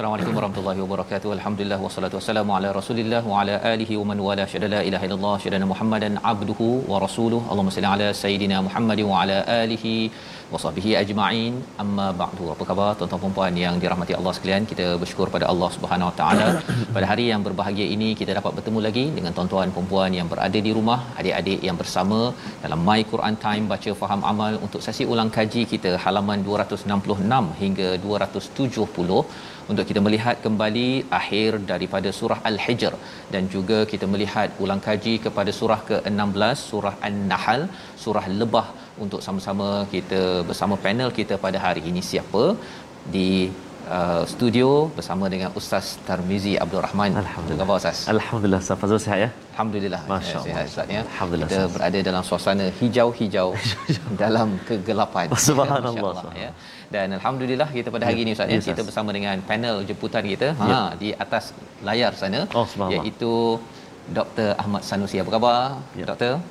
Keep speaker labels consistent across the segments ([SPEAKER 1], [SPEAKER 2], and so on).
[SPEAKER 1] Assalamualaikum warahmatullahi wabarakatuh. Alhamdulillah wassalatu wassalamu ala Rasulillah wa ala alihi wa man wala syada la ilaha illallah syada Muhammadan abduhu wa rasuluhu. Allahumma salli ala sayidina Muhammad wa ala alihi wa sahbihi ajma'in. Amma ba'du. Apa khabar tuan-tuan dan puan yang dirahmati Allah sekalian? Kita bersyukur pada Allah Subhanahu wa taala pada hari yang berbahagia ini kita dapat bertemu lagi dengan tuan-tuan dan puan yang berada di rumah, adik-adik yang bersama dalam My Quran Time baca faham amal untuk sesi ulang kaji kita halaman 266 hingga 270 untuk kita melihat kembali akhir daripada surah Al-Hijr dan juga kita melihat ulang kaji kepada surah ke-16 surah An-Nahl surah Lebah untuk sama-sama kita bersama panel kita pada hari ini siapa di uh, studio bersama dengan Ustaz Tarmizi Abdul Rahman.
[SPEAKER 2] Alhamdulillah.
[SPEAKER 1] Apa Ustaz?
[SPEAKER 2] Alhamdulillah Ustaz Fazrul sihat ya
[SPEAKER 1] Alhamdulillah.
[SPEAKER 2] Masya Allah.
[SPEAKER 1] Sihat Ustaz ya.
[SPEAKER 2] Alhamdulillah,
[SPEAKER 1] Kita berada dalam suasana hijau-hijau dalam kegelapan.
[SPEAKER 2] Subhanallah.
[SPEAKER 1] ya. Dan alhamdulillah kita pada hari ini Ustaz ya,
[SPEAKER 2] Ya, Ustaz.
[SPEAKER 1] kita bersama dengan panel jemputan kita
[SPEAKER 2] Ya.
[SPEAKER 1] ha di atas layar sana
[SPEAKER 2] Oh,
[SPEAKER 1] iaitu Dr. Ahmad Sanusi. Apa khabar?
[SPEAKER 2] Ya.
[SPEAKER 1] Doktor?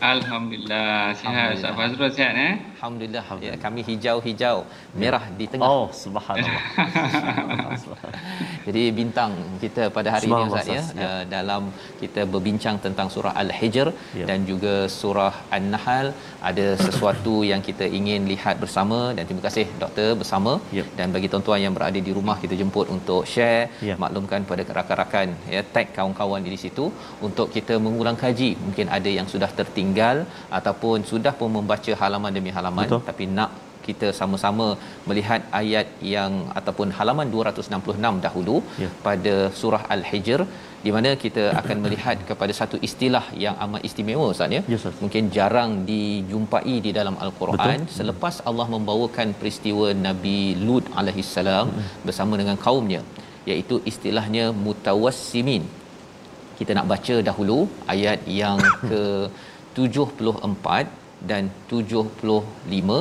[SPEAKER 3] Alhamdulillah sihat Ustaz
[SPEAKER 1] Alhamdulillah.
[SPEAKER 3] Fazrul sihat eh
[SPEAKER 1] Alhamdulillah. Ya, kami hijau-hijau, merah di tengah.
[SPEAKER 2] Oh subhanallah
[SPEAKER 1] Jadi bintang kita pada hari ini Ustaz ya.
[SPEAKER 2] Ya.
[SPEAKER 1] uh, dalam kita berbincang tentang surah Al-Hijr
[SPEAKER 2] Ya.
[SPEAKER 1] dan juga surah An-Nahl ada sesuatu yang kita ingin lihat bersama dan terima kasih doktor bersama
[SPEAKER 2] Ya.
[SPEAKER 1] dan bagi tuan-tuan yang berada di rumah kita jemput untuk share
[SPEAKER 2] Ya.
[SPEAKER 1] maklumkan pada rakan-rakan ya tag kawan-kawan di situ untuk kita mengulang kaji mungkin ada yang sudah tertinggal ataupun sudah pun membaca halaman demi halaman
[SPEAKER 2] Betul.
[SPEAKER 1] tapi nak kita sama-sama melihat ayat yang ataupun halaman 266 dahulu
[SPEAKER 2] Ya.
[SPEAKER 1] pada surah Al-Hijr di mana kita akan melihat kepada satu istilah yang amat istimewa Ustaz ya.
[SPEAKER 2] Ustaz.
[SPEAKER 1] Mungkin jarang dijumpai di dalam Al-Quran selepas Allah membawakan peristiwa Nabi Lut alaihi salam bersama dengan kaumnya iaitu istilahnya mutawassimin. Kita nak baca dahulu ayat yang ke 74 dan 75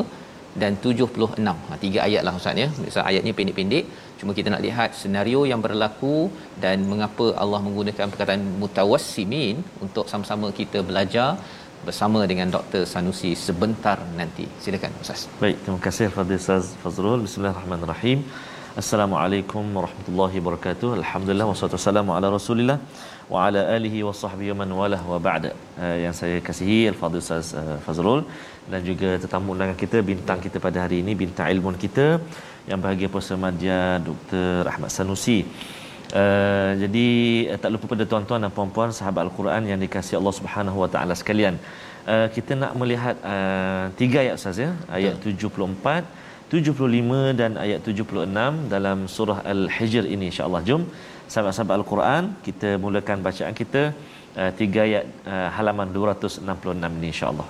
[SPEAKER 1] dan 76. Ha, tiga ayat lah Ustaz ya. Misal ayatnya pendek-pendek. Cuma kita nak lihat senario yang berlaku dan mengapa Allah menggunakan perkataan mutawassimin untuk sama-sama kita belajar bersama dengan Dr. Sanusi sebentar nanti. Silakan Ustaz.
[SPEAKER 2] Baik, terima kasih kepada Ustaz Fazrul. Bismillahirrahmanirrahim. Assalamualaikum warahmatullahi wabarakatuh. Alhamdulillah wassalatu wassalamu ala Rasulillah wa ala alihi wa sahbihi man walah wa ba'da. Uh, yang saya kasihi Al-Fadhil Ustaz uh, Fazrul dan juga tetamu undangan kita bintang kita pada hari ini bintang ilmuwan kita yang bahagia Puasa Madya Dr. Ahmad Sanusi. Uh, jadi uh, tak lupa pada tuan-tuan dan puan-puan sahabat Al-Quran yang dikasihi Allah Subhanahu wa taala sekalian. Uh, kita nak melihat uh, tiga ayat Ustaz ya. Ayat 74 75 dan ayat 76 dalam surah Al-Hijr ini insya-Allah. Jom sahabat-sahabat Al-Quran kita mulakan bacaan kita uh, tiga ayat uh, halaman 266 ini insya-Allah.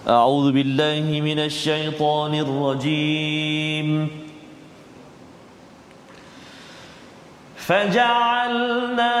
[SPEAKER 2] أعوذ بالله من الشيطان الرجيم فجعلنا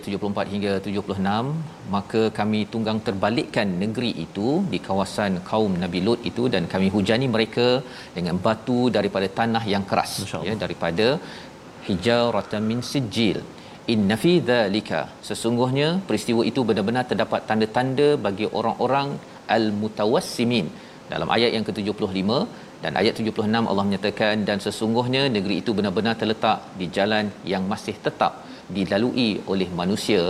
[SPEAKER 1] ayat 74 hingga 76 maka kami tunggang terbalikkan negeri itu di kawasan kaum Nabi Lut itu dan kami hujani mereka dengan batu daripada tanah yang keras ya daripada hijaratan min sijil inna fi dzalika sesungguhnya peristiwa itu benar-benar terdapat tanda-tanda bagi orang-orang al-mutawassimin dalam ayat yang ke-75 dan ayat 76 Allah menyatakan dan sesungguhnya negeri itu benar-benar terletak di jalan yang masih tetap dilalui oleh manusia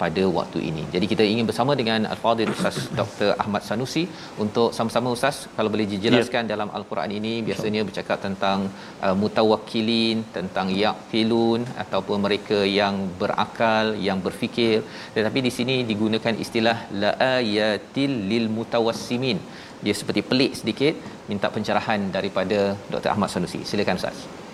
[SPEAKER 1] pada waktu ini. Jadi kita ingin bersama dengan Al-Fadhil Ustaz Dr. Ahmad Sanusi untuk sama-sama Ustaz kalau boleh dijelaskan yeah. dalam Al-Quran ini biasanya bercakap tentang uh, mutawakkilin, tentang yaqilun ataupun mereka yang berakal, yang berfikir. Tetapi di sini digunakan istilah laayatil lil mutawassimin. Dia seperti pelik sedikit minta pencerahan daripada Dr. Ahmad Sanusi. Silakan Ustaz.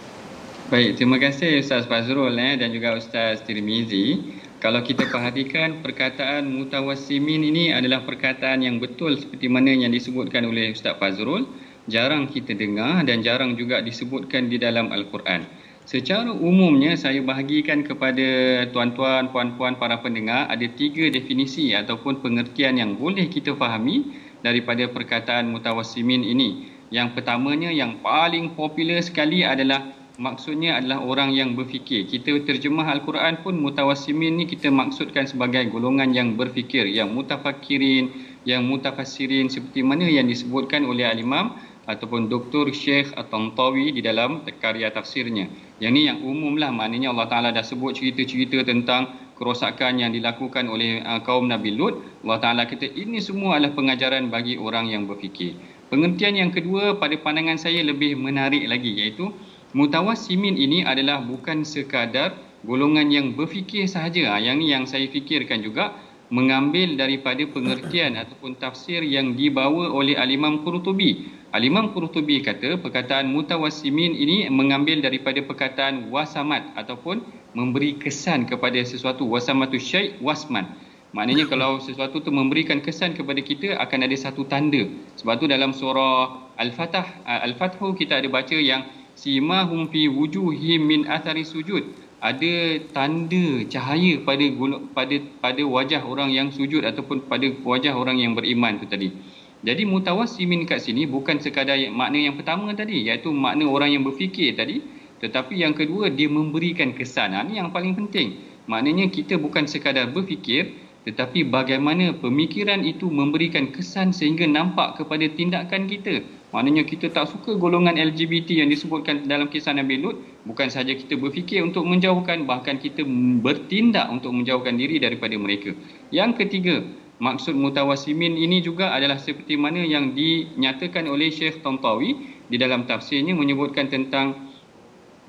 [SPEAKER 3] Baik, terima kasih Ustaz Fazrul eh, dan juga Ustaz Tirmizi. Kalau kita perhatikan perkataan mutawassimin ini adalah perkataan yang betul seperti mana yang disebutkan oleh Ustaz Fazrul. Jarang kita dengar dan jarang juga disebutkan di dalam Al-Quran. Secara umumnya saya bahagikan kepada tuan-tuan, puan-puan, para pendengar ada tiga definisi ataupun pengertian yang boleh kita fahami daripada perkataan mutawassimin ini. Yang pertamanya yang paling popular sekali adalah maksudnya adalah orang yang berfikir. Kita terjemah Al-Quran pun mutawassimin ni kita maksudkan sebagai golongan yang berfikir, yang mutafakirin, yang mutafassirin seperti mana yang disebutkan oleh Al-Imam ataupun Dr. Syekh At-Tantawi di dalam karya tafsirnya. Yang ni yang umum lah maknanya Allah Ta'ala dah sebut cerita-cerita tentang kerosakan yang dilakukan oleh uh, kaum Nabi Lut. Allah Ta'ala kata ini semua adalah pengajaran bagi orang yang berfikir. Pengertian yang kedua pada pandangan saya lebih menarik lagi iaitu mutawassimin ini adalah bukan sekadar golongan yang berfikir sahaja. Ha, yang ni yang saya fikirkan juga mengambil daripada pengertian ataupun tafsir yang dibawa oleh Al-Imam Qurtubi. Al-Imam Qurtubi kata perkataan mutawassimin ini mengambil daripada perkataan wasamat ataupun memberi kesan kepada sesuatu wasamatu syai' wasman. Maknanya kalau sesuatu tu memberikan kesan kepada kita akan ada satu tanda. Sebab tu dalam surah Al-Fatah Al-Fathu kita ada baca yang simahum fi wujuhim min athari sujud. Ada tanda cahaya pada pada pada wajah orang yang sujud ataupun pada wajah orang yang beriman tu tadi. Jadi mutawassimin kat sini bukan sekadar makna yang pertama tadi iaitu makna orang yang berfikir tadi tetapi yang kedua dia memberikan kesan. Ha, ini yang paling penting. Maknanya kita bukan sekadar berfikir tetapi bagaimana pemikiran itu memberikan kesan sehingga nampak kepada tindakan kita. Maknanya kita tak suka golongan LGBT yang disebutkan dalam kisah Nabi Lut. Bukan sahaja kita berfikir untuk menjauhkan, bahkan kita bertindak untuk menjauhkan diri daripada mereka. Yang ketiga, maksud mutawassimin ini juga adalah seperti mana yang dinyatakan oleh Syekh Tantawi di dalam tafsirnya menyebutkan tentang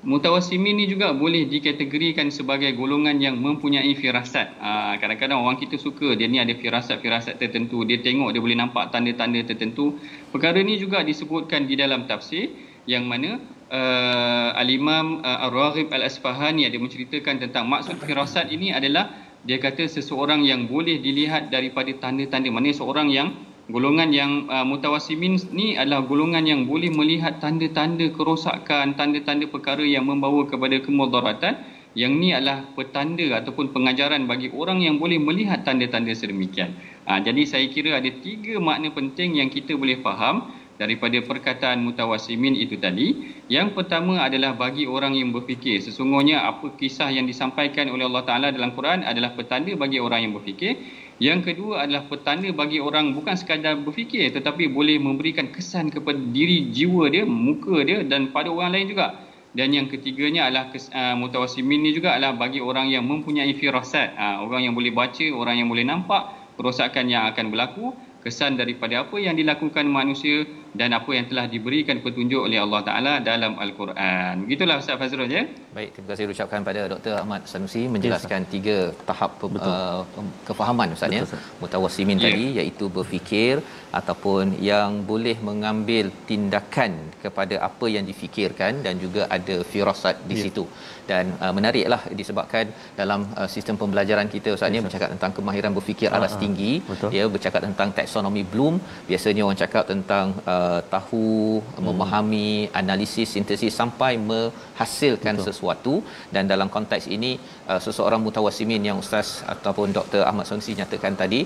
[SPEAKER 3] Mutawassimin ni juga boleh dikategorikan sebagai golongan yang mempunyai firasat. Ha, kadang-kadang orang kita suka dia ni ada firasat-firasat tertentu. Dia tengok dia boleh nampak tanda-tanda tertentu. Perkara ni juga disebutkan di dalam tafsir yang mana uh, Al-Imam uh, Ar-Raghib Al-Asfahani ada menceritakan tentang maksud firasat ini adalah dia kata seseorang yang boleh dilihat daripada tanda-tanda. Mana seorang yang golongan yang uh, mutawassimin ni adalah golongan yang boleh melihat tanda-tanda kerosakan, tanda-tanda perkara yang membawa kepada kemudaratan. Yang ni adalah petanda ataupun pengajaran bagi orang yang boleh melihat tanda-tanda sedemikian. Ha, jadi saya kira ada tiga makna penting yang kita boleh faham daripada perkataan mutawassimin itu tadi. Yang pertama adalah bagi orang yang berfikir. Sesungguhnya apa kisah yang disampaikan oleh Allah Ta'ala dalam Quran adalah petanda bagi orang yang berfikir. Yang kedua adalah petanda bagi orang bukan sekadar berfikir tetapi boleh memberikan kesan kepada diri jiwa dia, muka dia dan pada orang lain juga. Dan yang ketiganya adalah uh, mutawassimin ni juga adalah bagi orang yang mempunyai firasat. Uh, orang yang boleh baca, orang yang boleh nampak kerosakan yang akan berlaku, kesan daripada apa yang dilakukan manusia dan apa yang telah diberikan petunjuk oleh Allah Taala dalam Al-Quran. Begitulah Ustaz Fazrul ya.
[SPEAKER 1] Baik, terima kasih ucapkan pada Dr. Ahmad Sanusi menjelaskan yes, tiga tahap uh, kefahaman Ustaz ya. Mutawassimin yeah. tadi iaitu berfikir ataupun yang boleh mengambil tindakan kepada apa yang difikirkan dan juga ada firasat di yeah. situ. Dan uh, menariklah disebabkan dalam uh, sistem pembelajaran kita Ustaz ni yes, bercakap tentang kemahiran berfikir uh, alas tinggi, betul. ya bercakap tentang taksonomi Bloom, biasanya orang cakap tentang uh, tahu, hmm. memahami, analisis, sintesis sampai menghasilkan betul. sesuatu dan dalam konteks ini uh, seseorang mutawassimin yang ustaz ataupun Dr Ahmad Sonsi nyatakan tadi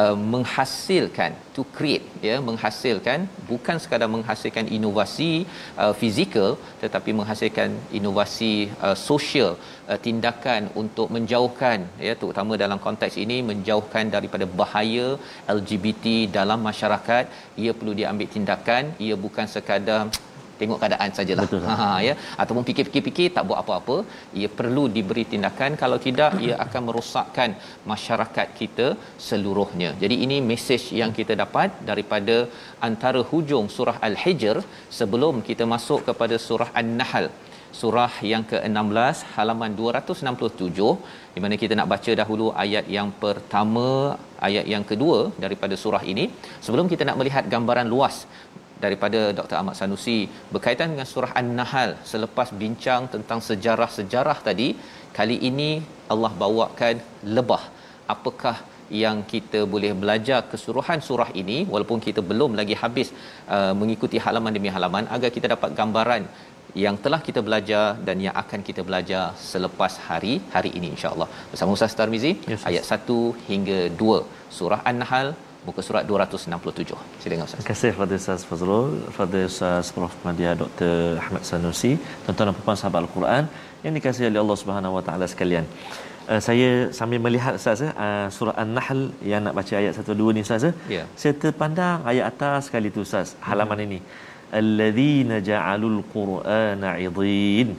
[SPEAKER 1] uh, menghasilkan to create ya menghasilkan bukan sekadar menghasilkan inovasi uh, fizikal tetapi menghasilkan inovasi uh, sosial uh, tindakan untuk menjauhkan ya terutama dalam konteks ini menjauhkan daripada bahaya LGBT dalam masyarakat. Ia perlu diambil tindakan. Ia bukan sekadar tengok keadaan sajalah. Ha ya. Ataupun fikir-fikir tak buat apa-apa. Ia perlu diberi tindakan. Kalau tidak ia akan merosakkan masyarakat kita seluruhnya. Jadi ini mesej yang kita dapat daripada antara hujung surah al-hijr sebelum kita masuk kepada surah an-nahl surah yang ke-16 halaman 267 di mana kita nak baca dahulu ayat yang pertama ayat yang kedua daripada surah ini sebelum kita nak melihat gambaran luas daripada Dr. Ahmad Sanusi berkaitan dengan surah An-Nahl selepas bincang tentang sejarah-sejarah tadi kali ini Allah bawakan lebah apakah yang kita boleh belajar keseluruhan surah ini walaupun kita belum lagi habis uh, mengikuti halaman demi halaman agar kita dapat gambaran yang telah kita belajar dan yang akan kita belajar selepas hari hari ini insyaallah bersama Ustaz Tarmizi yes, ayat 1 hingga 2 surah An-Nahl muka surat 267. Silakan Ustaz.
[SPEAKER 2] Terima kasih kepada Ustaz Fazrul, kepada Ustaz Prof. Madya Dr. Ahmad Sanusi, tuan-tuan dan puan sahabat Al-Quran yang dikasihi oleh Allah Subhanahu Wa Taala sekalian. Uh, saya sambil melihat Ustaz uh, surah An-Nahl yang nak baca ayat 1 2 ni Ustaz. Yeah. Saya terpandang ayat atas sekali tu Ustaz, halaman hmm. ini. الذين جعلوا القرآن عضين.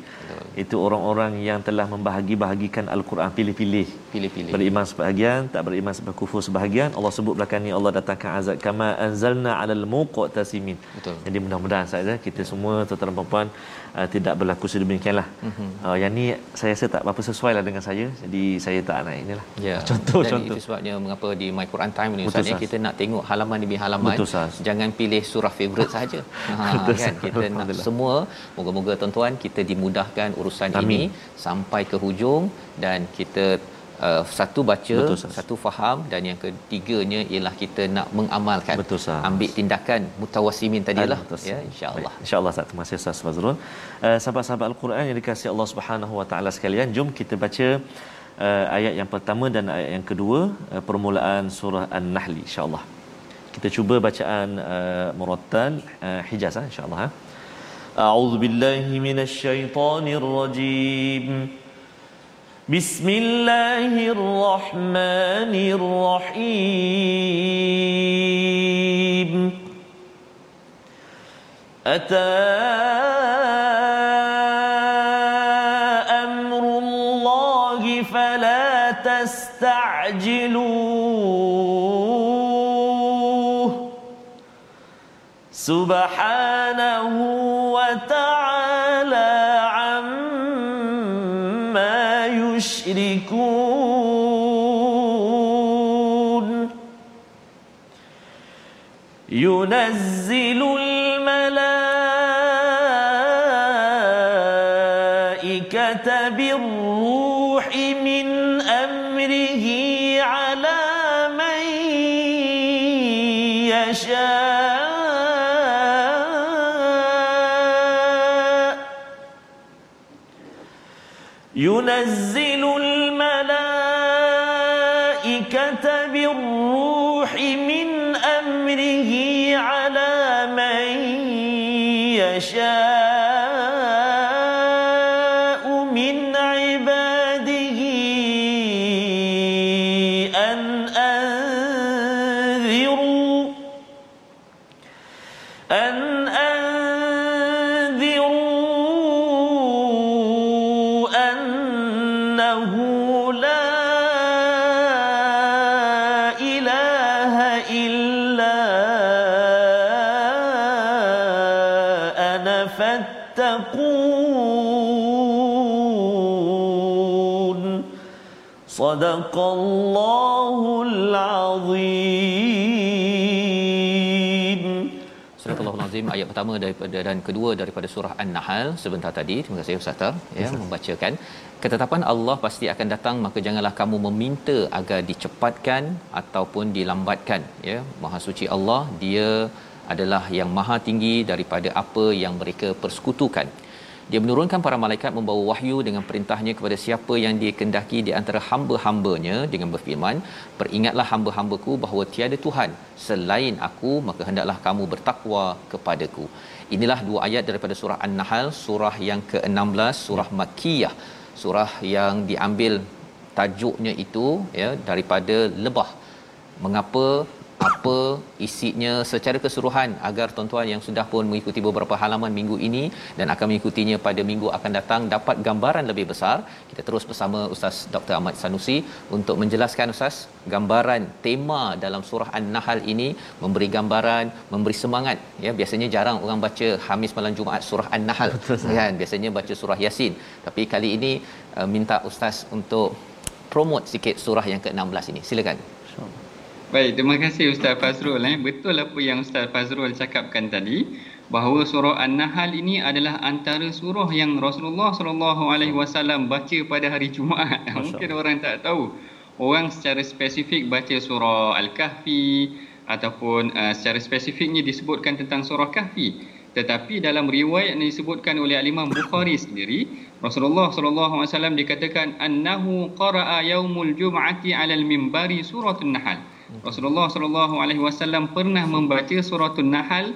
[SPEAKER 2] Itu orang-orang yang telah membahagi-bahagikan al-Quran. Pilih-pilih.
[SPEAKER 1] Pilih-pilih.
[SPEAKER 2] Beriman sebahagian tak beriman sebahagian kufur sebahagian. Allah sebut belakang ni Allah datangkan azab. Kama anzalna 'alal muqtasimin. Betul. Jadi mudah-mudahan saya kita semua tuan-tuan dan puan uh, tidak berlaku sedemikianlah mm-hmm. uh, yang ni saya rasa tak apa sesuai lah dengan saya. Jadi saya tak nak inilah
[SPEAKER 1] ya. Contoh Dan contoh. itu sebabnya mengapa di my Quran time ni Ustaz ya, kita nak tengok halaman demi halaman. Betul, jangan pilih surah favorite saja ha kan? Kita nak semua moga-moga tuan-tuan kita dimudahkan urusan Amin. ini sampai ke hujung dan kita uh, satu baca Betul, satu faham dan yang ketiganya ialah kita nak mengamalkan
[SPEAKER 2] Betul,
[SPEAKER 1] ambil tindakan mutawassimin tadilah ya insyaallah.
[SPEAKER 2] Insyaallah Ustaz. Terima kasih Ustaz Fazrul. Uh, sahabat-sahabat al-Quran yang dikasihi Allah Subhanahu wa taala sekalian jom kita baca uh, ayat yang pertama dan ayat yang kedua uh, permulaan surah an-nahl insyaallah. Kita cuba bacaan uh, murattal uh, hijaz uh, insyaallah ha? أعوذ بالله من الشيطان الرجيم. بسم الله الرحمن الرحيم. أتى أمر الله فلا تستعجلوه. سبحانه وتعالى عما يشركون. ينزل فاتقون صدق الله العظيم
[SPEAKER 1] Surat Allah Al-Azim ayat pertama daripada dan kedua daripada surah An-Nahl sebentar tadi. Terima kasih Ustaz Tar ya, membacakan. Ketetapan Allah pasti akan datang maka janganlah kamu meminta agar dicepatkan ataupun dilambatkan ya. Maha suci Allah dia adalah yang maha tinggi daripada apa yang mereka persekutukan. Dia menurunkan para malaikat membawa wahyu dengan perintahnya kepada siapa yang dia kendaki di antara hamba-hambanya dengan berfirman, Peringatlah hamba-hambaku bahawa tiada Tuhan selain aku, maka hendaklah kamu bertakwa kepadaku. Inilah dua ayat daripada surah An-Nahl, surah yang ke-16, surah Makkiyah. Surah yang diambil tajuknya itu ya daripada lebah. Mengapa apa isinya secara keseluruhan agar tuan-tuan yang sudah pun mengikuti beberapa halaman minggu ini dan akan mengikutinya pada minggu akan datang dapat gambaran lebih besar. Kita terus bersama Ustaz Dr. Ahmad Sanusi untuk menjelaskan Ustaz gambaran tema dalam surah An-Nahl ini memberi gambaran memberi semangat. Ya biasanya jarang orang baca Hamis malam Jumaat surah An-Nahl. Kan biasanya baca surah Yasin. Tapi kali ini uh, minta Ustaz untuk promote sikit surah yang ke-16 ini. Silakan
[SPEAKER 3] Baik, terima kasih Ustaz Fazrul. Eh. Betul apa yang Ustaz Fazrul cakapkan tadi bahawa surah An-Nahl ini adalah antara surah yang Rasulullah sallallahu alaihi wasallam baca pada hari Jumaat. Mungkin orang tak tahu. Orang secara spesifik baca surah Al-Kahfi ataupun uh, secara spesifiknya disebutkan tentang surah Kahfi. Tetapi dalam riwayat yang disebutkan oleh Imam Bukhari sendiri, Rasulullah sallallahu alaihi wasallam dikatakan annahu qara'a yaumul jum'ati 'alal mimbari suratul Nahl. Rasulullah sallallahu alaihi wasallam pernah membaca surah An-Nahl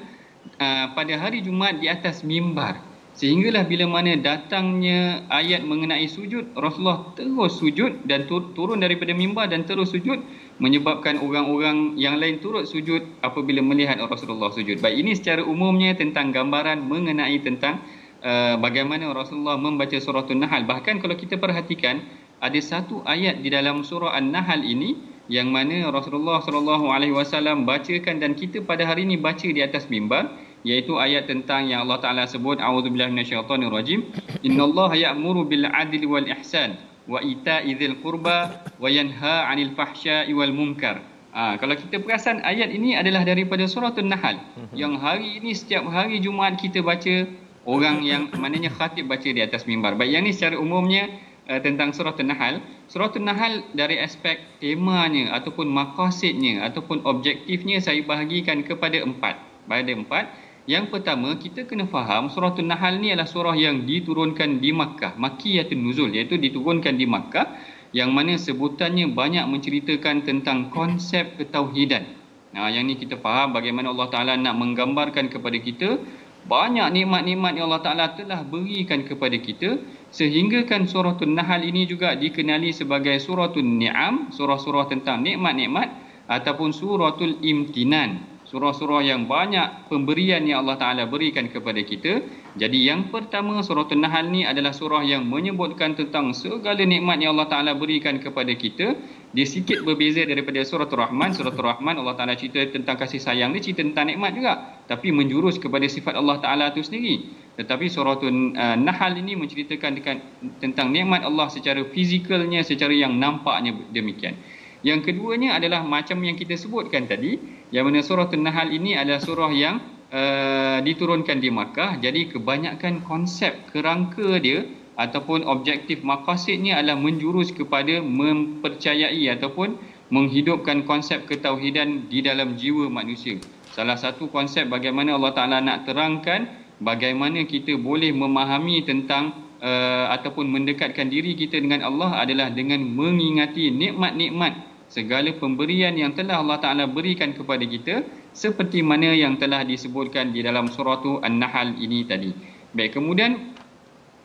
[SPEAKER 3] uh, pada hari Jumaat di atas mimbar. Sehinggalah bila mana datangnya ayat mengenai sujud, Rasulullah terus sujud dan turun daripada mimbar dan terus sujud menyebabkan orang-orang yang lain turut sujud apabila melihat Rasulullah sujud. Baik ini secara umumnya tentang gambaran mengenai tentang uh, bagaimana Rasulullah membaca surah An-Nahl. Bahkan kalau kita perhatikan ada satu ayat di dalam surah An-Nahl ini yang mana Rasulullah sallallahu alaihi wasallam bacakan dan kita pada hari ini baca di atas mimbar iaitu ayat tentang yang Allah Taala sebut auzubillahi minasyaitonir rajim innallaha ya'muru bil adli wal ihsan wa ita'i dzil qurba wa yanha 'anil fahsya'i wal munkar. Ha, kalau kita perasan ayat ini adalah daripada surah An-Nahl yang hari ini setiap hari Jumaat kita baca orang yang maknanya khatib baca di atas mimbar. Baik yang ini secara umumnya uh, tentang surah An-Nahl. Surah An-Nahl dari aspek temanya ataupun maqasidnya ataupun objektifnya saya bahagikan kepada empat. Pada empat. Yang pertama, kita kena faham surah An-Nahl ni adalah surah yang diturunkan di Makkah. Makkiyatun Nuzul iaitu diturunkan di Makkah yang mana sebutannya banyak menceritakan tentang konsep ketauhidan. Nah, yang ni kita faham bagaimana Allah Taala nak menggambarkan kepada kita banyak nikmat-nikmat yang Allah Taala telah berikan kepada kita sehinggakan suratul Nahl ini juga dikenali sebagai suratul Ni'am, surah-surah tentang nikmat-nikmat ataupun suratul Imtinan, surah-surah yang banyak pemberian yang Allah Taala berikan kepada kita. Jadi yang pertama suratul Nahl ni adalah surah yang menyebutkan tentang segala nikmat yang Allah Taala berikan kepada kita. Dia sikit berbeza daripada suratul Rahman. Suratul Rahman Allah Taala cerita tentang kasih sayang, dia cerita tentang nikmat juga, tapi menjurus kepada sifat Allah Taala itu sendiri. Tetapi suratun uh, Nahl ini menceritakan dekat, tentang nikmat Allah secara fizikalnya, secara yang nampaknya demikian. Yang keduanya adalah macam yang kita sebutkan tadi, yang mana suratun Nahl ini adalah surah yang uh, diturunkan di Makkah. Jadi kebanyakan konsep kerangka dia ataupun objektif maqasidnya adalah menjurus kepada mempercayai ataupun menghidupkan konsep ketauhidan di dalam jiwa manusia. Salah satu konsep bagaimana Allah Taala nak terangkan bagaimana kita boleh memahami tentang uh, ataupun mendekatkan diri kita dengan Allah adalah dengan mengingati nikmat-nikmat segala pemberian yang telah Allah Taala berikan kepada kita seperti mana yang telah disebutkan di dalam surah An-Nahl ini tadi. Baik, kemudian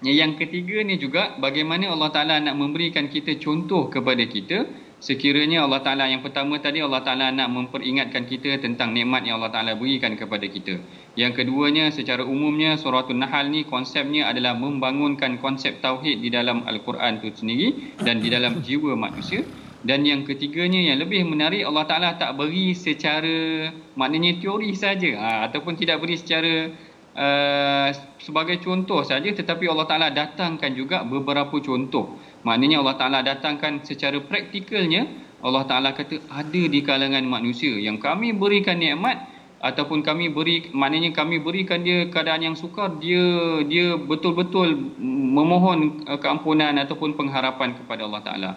[SPEAKER 3] yang ketiga ni juga bagaimana Allah Taala nak memberikan kita contoh kepada kita sekiranya Allah Taala yang pertama tadi Allah Taala nak memperingatkan kita tentang nikmat yang Allah Taala berikan kepada kita. Yang keduanya secara umumnya surah An-Nahl ni konsepnya adalah membangunkan konsep tauhid di dalam al-Quran itu sendiri dan di dalam jiwa manusia. Dan yang ketiganya yang lebih menarik Allah Taala tak beri secara maknanya teori saja ha, ataupun tidak beri secara uh, sebagai contoh saja tetapi Allah Taala datangkan juga beberapa contoh. Maknanya Allah Taala datangkan secara praktikalnya Allah Taala kata ada di kalangan manusia yang kami berikan nikmat ataupun kami beri maknanya kami berikan dia keadaan yang sukar dia dia betul-betul memohon uh, keampunan ataupun pengharapan kepada Allah Taala.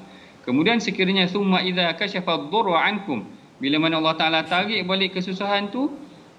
[SPEAKER 3] Kemudian sekiranya summa idza kashafa ad-durra ankum bila mana Allah Taala tarik balik kesusahan tu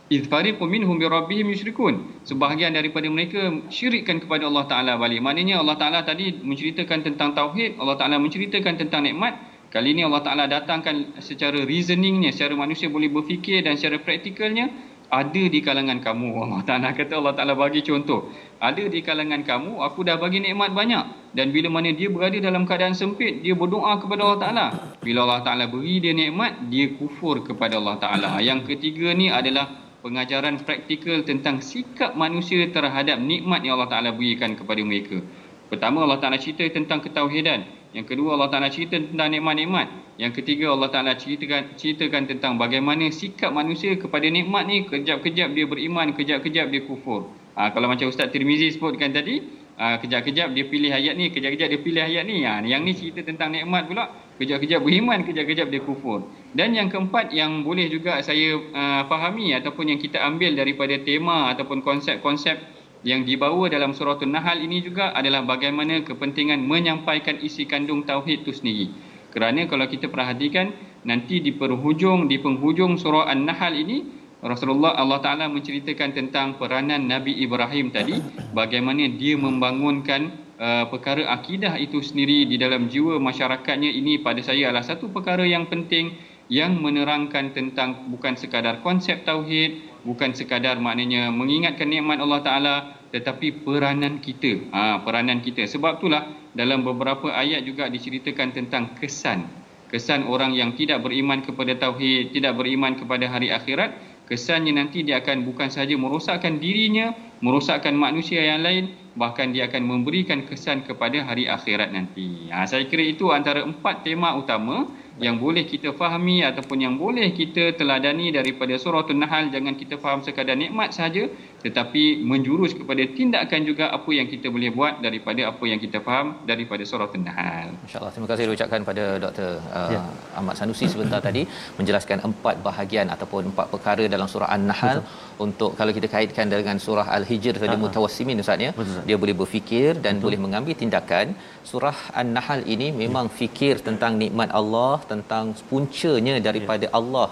[SPEAKER 3] idh fariqu minhum bi rabbihim yusyrikun sebahagian daripada mereka syirikkan kepada Allah Taala balik. Maknanya Allah Taala tadi menceritakan tentang tauhid, Allah Taala menceritakan tentang nikmat Kali ini Allah Ta'ala datangkan secara reasoningnya, secara manusia boleh berfikir dan secara praktikalnya, ada di kalangan kamu. Allah Ta'ala kata Allah Ta'ala bagi contoh. Ada di kalangan kamu, aku dah bagi nikmat banyak. Dan bila mana dia berada dalam keadaan sempit, dia berdoa kepada Allah Ta'ala. Bila Allah Ta'ala beri dia nikmat, dia kufur kepada Allah Ta'ala. Yang ketiga ni adalah pengajaran praktikal tentang sikap manusia terhadap nikmat yang Allah Ta'ala berikan kepada mereka. Pertama Allah Ta'ala cerita tentang ketauhidan. Yang kedua Allah Ta'ala cerita tentang nikmat-nikmat. Yang ketiga Allah Ta'ala ceritakan, ceritakan tentang bagaimana sikap manusia kepada nikmat ni. Kejap-kejap dia beriman, kejap-kejap dia kufur. Ha, kalau macam Ustaz Tirmizi sebutkan tadi. Ha, kejap-kejap dia pilih ayat ni, kejap-kejap dia pilih ayat ni. Ha, yang ni cerita tentang nikmat pula. Kejap-kejap beriman, kejap-kejap dia kufur. Dan yang keempat yang boleh juga saya uh, fahami ataupun yang kita ambil daripada tema ataupun konsep-konsep yang dibawa dalam surah An-Nahl ini juga adalah bagaimana kepentingan menyampaikan isi kandung tauhid itu sendiri. Kerana kalau kita perhatikan nanti di penghujung di penghujung surah An-Nahl ini Rasulullah Allah Taala menceritakan tentang peranan Nabi Ibrahim tadi bagaimana dia membangunkan uh, perkara akidah itu sendiri di dalam jiwa masyarakatnya ini pada saya adalah satu perkara yang penting yang menerangkan tentang bukan sekadar konsep tauhid bukan sekadar maknanya mengingatkan nikmat Allah Taala tetapi peranan kita. Ha, peranan kita. Sebab itulah dalam beberapa ayat juga diceritakan tentang kesan. Kesan orang yang tidak beriman kepada tauhid tidak beriman kepada hari akhirat kesannya nanti dia akan bukan sahaja merosakkan dirinya merosakkan manusia yang lain bahkan dia akan memberikan kesan kepada hari akhirat nanti. Ha, saya kira itu antara empat tema utama yang boleh kita fahami ataupun yang boleh kita teladani daripada surah An-Nahl jangan kita faham sekadar nikmat saja tetapi menjurus kepada tindakan juga apa yang kita boleh buat daripada apa yang kita faham daripada surah An-Nahl.
[SPEAKER 1] Insya-Allah terima kasih ucapkan pada Dr. Uh, ya. Ahmad Sanusi sebentar tadi menjelaskan empat bahagian ataupun empat perkara dalam surah An-Nahl untuk kalau kita kaitkan dengan surah Al-Hijr tadi uh-huh. mutawassimin ustaz ya dia boleh berfikir dan Betul. boleh mengambil tindakan surah An-Nahl ini memang ya. fikir tentang nikmat Allah tentang puncanya daripada ya. Allah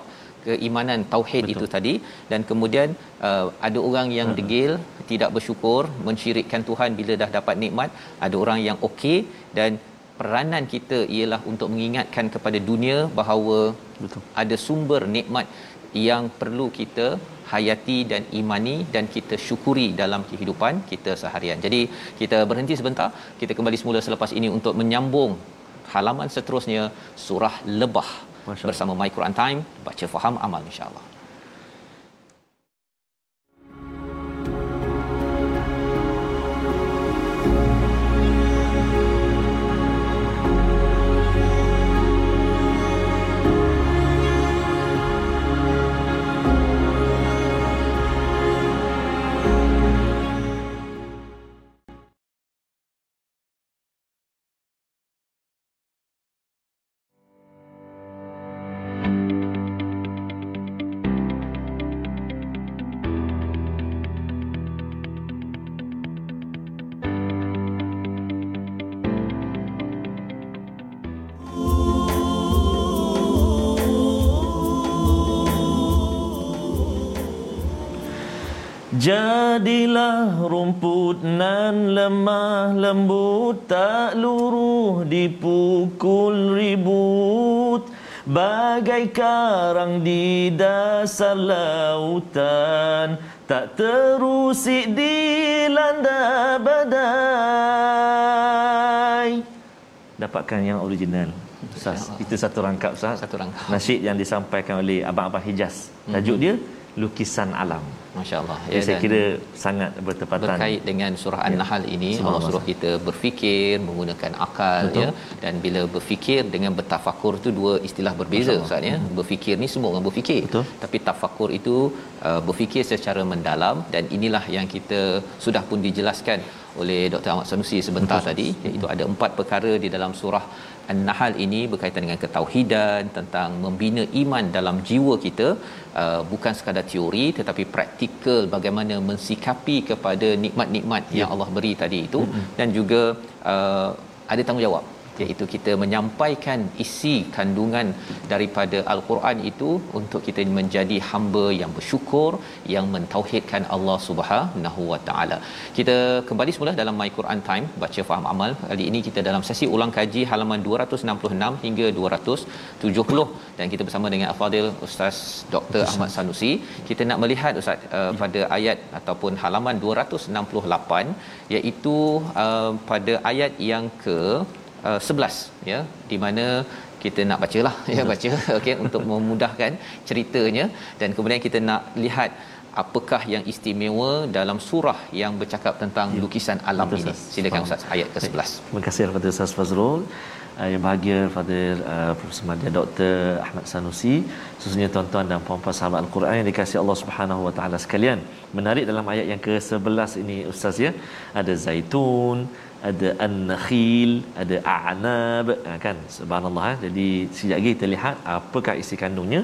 [SPEAKER 1] keimanan tauhid Betul. itu tadi dan kemudian uh, ada orang yang uh-huh. degil tidak bersyukur mensyirikkan Tuhan bila dah dapat nikmat ada orang yang okey dan peranan kita ialah untuk mengingatkan kepada dunia bahawa Betul. ada sumber nikmat yang perlu kita hayati dan imani dan kita syukuri dalam kehidupan kita seharian. Jadi kita berhenti sebentar, kita kembali semula selepas ini untuk menyambung halaman seterusnya surah Lebah bersama My Quran Time baca faham amal insya-Allah.
[SPEAKER 2] Jadilah rumput nan lemah lembut tak luruh dipukul ribut bagai karang di dasar lautan tak terusik dilanda badai dapatkan yang original Ustaz, itu satu rangkap Ustaz.
[SPEAKER 1] Satu rangkap.
[SPEAKER 2] Nasyid yang disampaikan oleh Abang-abang Hijaz. Tajuk mm-hmm. dia lukisan alam.
[SPEAKER 1] Masya-Allah.
[SPEAKER 2] Ya, saya kira sangat bertepatan
[SPEAKER 1] berkait dengan surah An-Nahl ya. ini Allah suruh kita berfikir menggunakan akal Betul. ya dan bila berfikir dengan bertafakur itu dua istilah berbeza Ustaz ya. Hmm. Berfikir ni semua orang berfikir. Betul. Tapi tafakur itu uh, berfikir secara mendalam dan inilah yang kita sudah pun dijelaskan oleh Dr. Ahmad Sanusi sebentar Betul. tadi iaitu ada empat perkara di dalam surah An-Nahl ini berkaitan dengan ketauhidan tentang membina iman dalam jiwa kita uh, bukan sekadar teori tetapi praktikal bagaimana mensikapi kepada nikmat-nikmat ya. yang Allah beri tadi itu mm-hmm. dan juga uh, ada tanggungjawab iaitu kita menyampaikan isi kandungan daripada al-Quran itu untuk kita menjadi hamba yang bersyukur yang mentauhidkan Allah Subhanahu wa taala. Kita kembali semula dalam My Quran Time baca faham amal. Kali ini kita dalam sesi ulang kaji halaman 266 hingga 270 dan kita bersama dengan Al-Fadil Ustaz Dr. Ahmad Sanusi. Kita nak melihat Ustaz uh, pada ayat ataupun halaman 268 iaitu uh, pada ayat yang ke uh, 11 ya di mana kita nak bacalah ya baca okey untuk memudahkan ceritanya. Dan kemudian kita nak lihat apakah yang istimewa dalam surah yang bercakap tentang ya. lukisan alam Betul, ini. Silakan ustaz ayat ke-11
[SPEAKER 2] terima kasih kepada ustaz Fazrul. Uh, yang bahagia Fadil uh, Profesor Madya Dr. Ahmad Sanusi. Sesungguhnya tuan-tuan dan puan-puan sahabat Al-Quran yang dikasihi Allah Subhanahu wa taala sekalian. Menarik dalam ayat yang ke-11 ini ustaz ya. Ada zaitun ada an-nakhil, ada a'nab, ha, kan? Subhanallah. Ha? Jadi sekejap lagi kita lihat apakah isi kandungnya.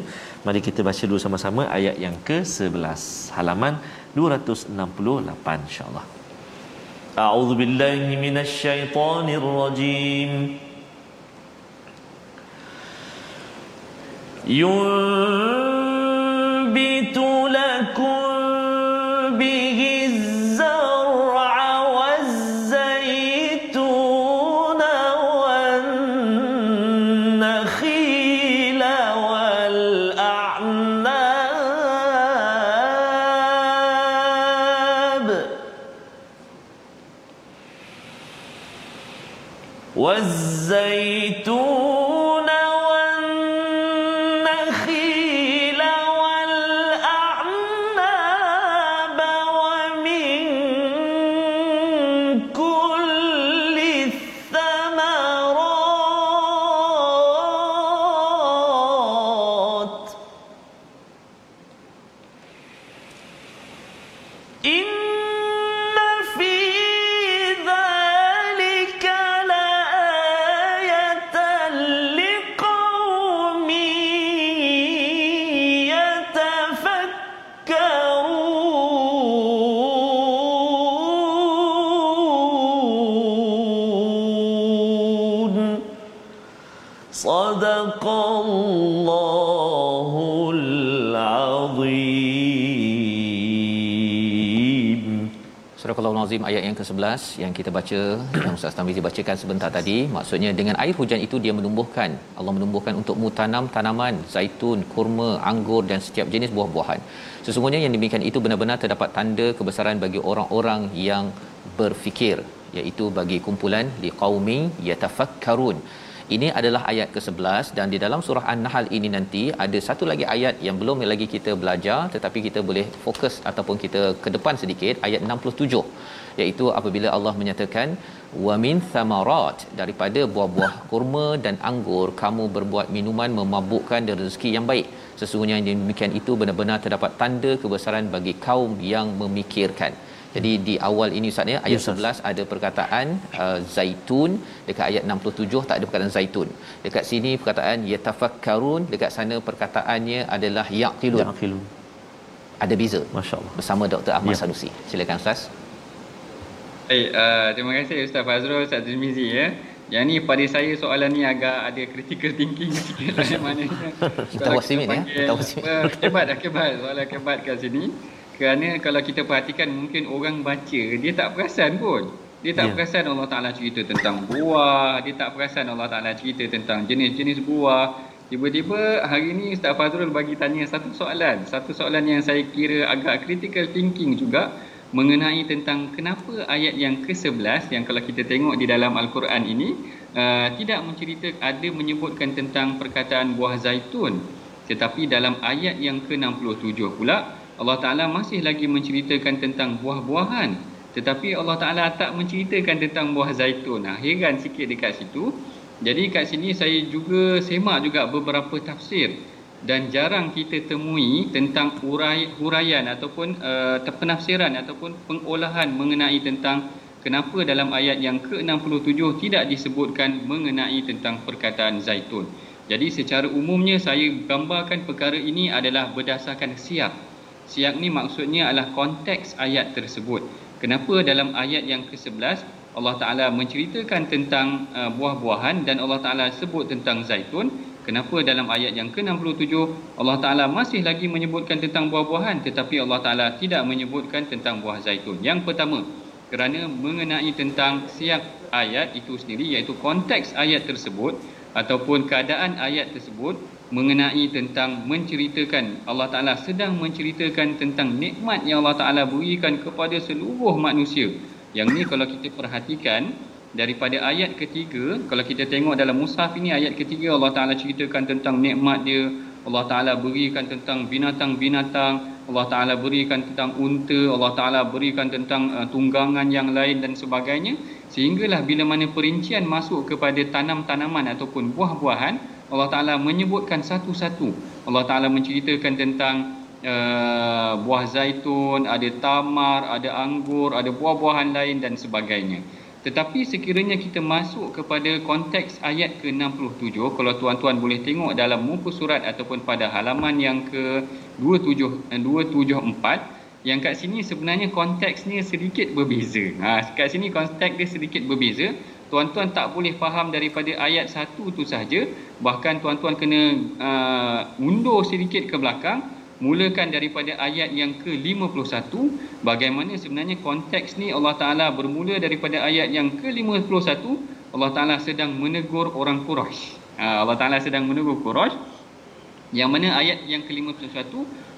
[SPEAKER 2] Mari kita baca dulu sama-sama ayat yang ke-11, halaman 268 insya-Allah. A'udzu billahi minasy syaithanir rajim. Yunbitu lakum
[SPEAKER 1] Azim ayat yang ke-11 yang kita baca yang Ustaz Tamizi bacakan sebentar tadi. Maksudnya dengan air hujan itu dia menumbuhkan. Allah menumbuhkan untuk tanam tanaman zaitun, kurma, anggur dan setiap jenis buah-buahan. Sesungguhnya yang demikian itu benar-benar terdapat tanda kebesaran bagi orang-orang yang berfikir iaitu bagi kumpulan liqaumi yatafakkarun ini adalah ayat ke-11 dan di dalam surah An-Nahl ini nanti ada satu lagi ayat yang belum lagi kita belajar tetapi kita boleh fokus ataupun kita ke depan sedikit ayat 67 iaitu apabila Allah menyatakan wa min thamarat daripada buah-buah kurma dan anggur kamu berbuat minuman memabukkan dan rezeki yang baik. Sesungguhnya demikian itu benar-benar terdapat tanda kebesaran bagi kaum yang memikirkan jadi di awal ini Ustaz ya ayat yes, 11 ada perkataan uh, zaitun dekat ayat 67 tak ada perkataan zaitun. Dekat sini perkataan yatafakkarun dekat sana perkataannya adalah yaqilun. Yaqilun. Ada beza. Masya-Allah. Bersama Dr. Ahmad ya. Sanusi. Silakan Ustaz.
[SPEAKER 3] Hey, uh, terima kasih Ustaz Fazrul Ustaz Tirmizi ya. Yang ni pada saya soalan ni agak ada critical thinking sikit lah mana.
[SPEAKER 1] Kita wasimin ya. Kita wasimin.
[SPEAKER 3] Kebat kebat soalan kebat kat sini kerana kalau kita perhatikan mungkin orang baca dia tak perasan pun. Dia tak yeah. perasan Allah Ta'ala cerita tentang buah dia tak perasan Allah Ta'ala cerita tentang jenis-jenis buah. Tiba-tiba hari ni Ustaz Fazrul bagi tanya satu soalan. Satu soalan yang saya kira agak critical thinking juga mengenai tentang kenapa ayat yang ke-11 yang kalau kita tengok di dalam Al-Quran ini uh, tidak mencerita ada menyebutkan tentang perkataan buah zaitun. Tetapi dalam ayat yang ke-67 pula Allah Taala masih lagi menceritakan tentang buah-buahan tetapi Allah Taala tak menceritakan tentang buah zaitun. Nah, heran sikit dekat situ. Jadi kat sini saya juga semak juga beberapa tafsir dan jarang kita temui tentang urai, huraian ataupun uh, penafsiran ataupun pengolahan mengenai tentang kenapa dalam ayat yang ke-67 tidak disebutkan mengenai tentang perkataan zaitun. Jadi secara umumnya saya gambarkan perkara ini adalah berdasarkan siap. Siap ni maksudnya adalah konteks ayat tersebut. Kenapa dalam ayat yang ke-11 Allah Taala menceritakan tentang uh, buah-buahan dan Allah Taala sebut tentang zaitun? Kenapa dalam ayat yang ke-67 Allah Taala masih lagi menyebutkan tentang buah-buahan tetapi Allah Taala tidak menyebutkan tentang buah zaitun? Yang pertama, kerana mengenai tentang siap ayat itu sendiri iaitu konteks ayat tersebut ataupun keadaan ayat tersebut mengenai tentang menceritakan Allah Taala sedang menceritakan tentang nikmat yang Allah Taala berikan kepada seluruh manusia. Yang ni kalau kita perhatikan daripada ayat ketiga, kalau kita tengok dalam mushaf ini ayat ketiga Allah Taala ceritakan tentang nikmat dia, Allah Taala berikan tentang binatang-binatang, Allah Taala berikan tentang unta, Allah Taala berikan tentang uh, tunggangan yang lain dan sebagainya. Sehinggalah bila mana perincian masuk kepada tanam-tanaman ataupun buah-buahan Allah Taala menyebutkan satu-satu Allah Taala menceritakan tentang uh, buah zaitun ada tamar ada anggur ada buah-buahan lain dan sebagainya tetapi sekiranya kita masuk kepada konteks ayat ke-67 kalau tuan-tuan boleh tengok dalam muka surat ataupun pada halaman yang ke 27 274 yang kat sini sebenarnya konteksnya sedikit berbeza. Ha, kat sini konteks dia sedikit berbeza. Tuan-tuan tak boleh faham daripada ayat satu tu saja. Bahkan tuan-tuan kena uh, undur sedikit ke belakang. Mulakan daripada ayat yang ke-51. Bagaimana sebenarnya konteks ni Allah Ta'ala bermula daripada ayat yang ke-51. Allah Ta'ala sedang menegur orang Quraisy. Ha, Allah Ta'ala sedang menegur Quraisy. Yang mana ayat yang ke-51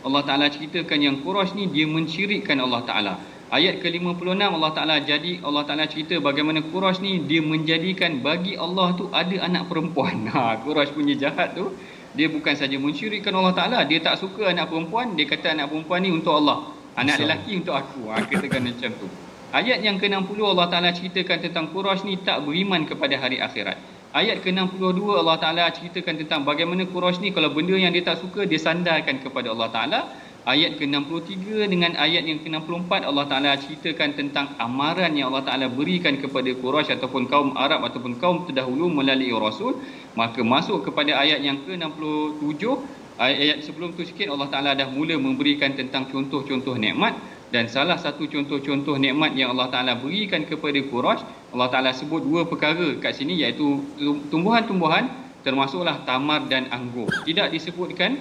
[SPEAKER 3] Allah Taala ceritakan yang Quraisy ni dia mensyirikkan Allah Taala. Ayat ke-56 Allah Taala jadi Allah Taala cerita bagaimana Quraisy ni dia menjadikan bagi Allah tu ada anak perempuan. Ha Quraisy punya jahat tu dia bukan saja mensyirikkan Allah Taala, dia tak suka anak perempuan, dia kata anak perempuan ni untuk Allah. Anak lelaki untuk aku. Ha katakan macam tu. Ayat yang ke-60 Allah Taala ceritakan tentang Quraisy ni tak beriman kepada hari akhirat. Ayat ke-62 Allah Ta'ala ceritakan tentang bagaimana Quraisy ni kalau benda yang dia tak suka dia sandarkan kepada Allah Ta'ala. Ayat ke-63 dengan ayat yang ke-64 Allah Ta'ala ceritakan tentang amaran yang Allah Ta'ala berikan kepada Quraisy ataupun kaum Arab ataupun kaum terdahulu melalui Rasul. Maka masuk kepada ayat yang ke-67 ayat sebelum tu sikit Allah Ta'ala dah mula memberikan tentang contoh-contoh nikmat dan salah satu contoh-contoh nikmat yang Allah Taala berikan kepada Quraisy Allah Taala sebut dua perkara kat sini iaitu tumbuhan-tumbuhan termasuklah tamar dan anggur tidak disebutkan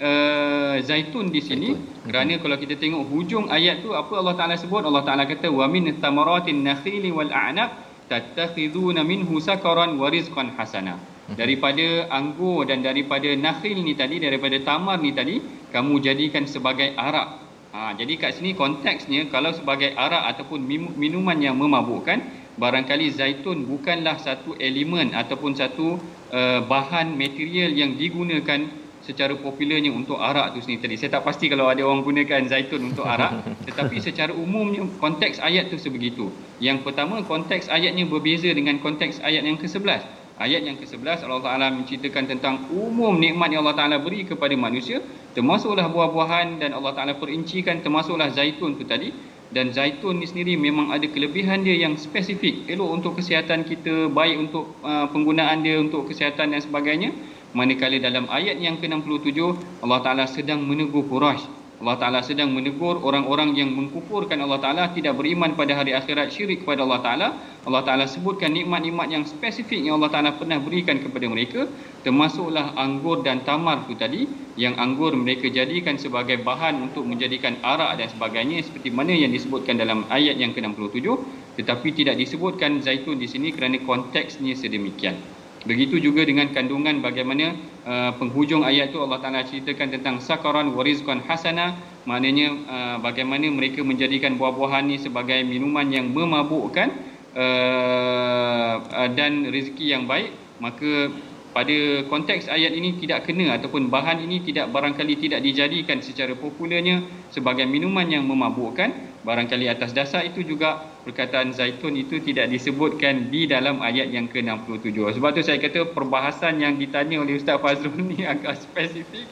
[SPEAKER 3] uh, zaitun di sini. Zaitun. kerana kalau kita tengok hujung ayat tu apa Allah Taala sebut? Allah Taala kata wa min thamaratin nakhili wal a'nab tattakhiduna minhu sakaran wa rizqan hasana. Mhm. daripada anggur dan daripada nakhil ni tadi daripada tamar ni tadi kamu jadikan sebagai arak. Ha, jadi kat sini konteksnya kalau sebagai arak ataupun minuman yang memabukkan, barangkali zaitun bukanlah satu elemen ataupun satu uh, bahan material yang digunakan secara popularnya untuk arak tu sendiri tadi. Saya tak pasti kalau ada orang gunakan zaitun untuk arak, tetapi secara umumnya konteks ayat tu sebegitu. Yang pertama konteks ayatnya berbeza dengan konteks ayat yang ke-11. Ayat yang ke-11 Allah Taala menceritakan tentang umum nikmat yang Allah Taala beri kepada manusia termasuklah buah-buahan dan Allah Taala perincikan termasuklah zaitun tu tadi dan zaitun ni sendiri memang ada kelebihan dia yang spesifik elok untuk kesihatan kita baik untuk uh, penggunaan dia untuk kesihatan dan sebagainya manakala dalam ayat yang ke-67 Allah Taala sedang menegur Quraisy. Allah Ta'ala sedang menegur orang-orang yang mengkufurkan Allah Ta'ala tidak beriman pada hari akhirat syirik kepada Allah Ta'ala. Allah Ta'ala sebutkan nikmat-nikmat yang spesifik yang Allah Ta'ala pernah berikan kepada mereka termasuklah anggur dan tamar itu tadi yang anggur mereka jadikan sebagai bahan untuk menjadikan arak dan sebagainya seperti mana yang disebutkan dalam ayat yang ke-67. Tetapi tidak disebutkan zaitun di sini kerana konteksnya sedemikian Begitu juga dengan kandungan bagaimana uh, penghujung ayat tu Allah Taala ceritakan tentang sakaran warizqan hasana. Maknanya uh, bagaimana mereka menjadikan buah-buahan ni sebagai minuman yang memabukkan uh, uh, dan rezeki yang baik. Maka pada konteks ayat ini tidak kena ataupun bahan ini tidak barangkali tidak dijadikan secara popularnya sebagai minuman yang memabukkan barangkali atas dasar itu juga perkataan zaitun itu tidak disebutkan di dalam ayat yang ke-67. Sebab tu saya kata perbahasan yang ditanya oleh Ustaz Fazrul ni agak spesifik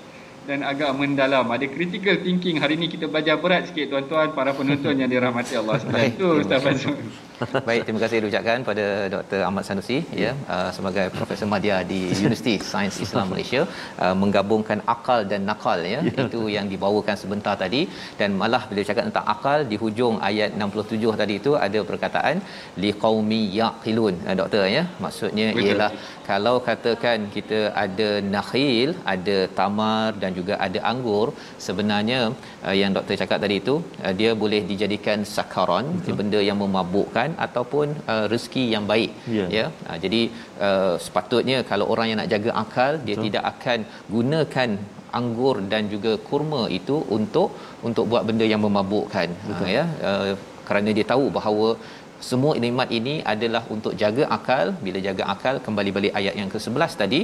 [SPEAKER 3] dan agak mendalam. Ada critical thinking. Hari ini kita belajar berat sikit tuan-tuan para penonton yang dirahmati Allah. Sekalian itu Ustaz Fazrul.
[SPEAKER 1] Baik, terima kasih diucapkan pada Dr. Ahmad Sanusi ya uh, sebagai Profesor Madya di Universiti Sains Islam Malaysia uh, menggabungkan akal dan nakal ya. ya. Itu yang dibawakan sebentar tadi dan malah bila cakap tentang akal di hujung ayat 67 tadi itu ada perkataan liqaumi yaqilun uh, doktor ya. Maksudnya Betul. ialah kalau katakan kita ada nakhil, ada tamar dan juga ada anggur, sebenarnya uh, yang doktor cakap tadi itu uh, dia boleh dijadikan sakaron, Betul. benda yang memabukkan ataupun uh, rezeki yang baik yeah. ya. Uh, jadi uh, sepatutnya kalau orang yang nak jaga akal, dia Betul. tidak akan gunakan anggur dan juga kurma itu untuk untuk buat benda yang memabukkan Betul. Uh, ya. Uh, kerana dia tahu bahawa semua nikmat ini adalah untuk jaga akal bila jaga akal kembali balik ayat yang ke-11 tadi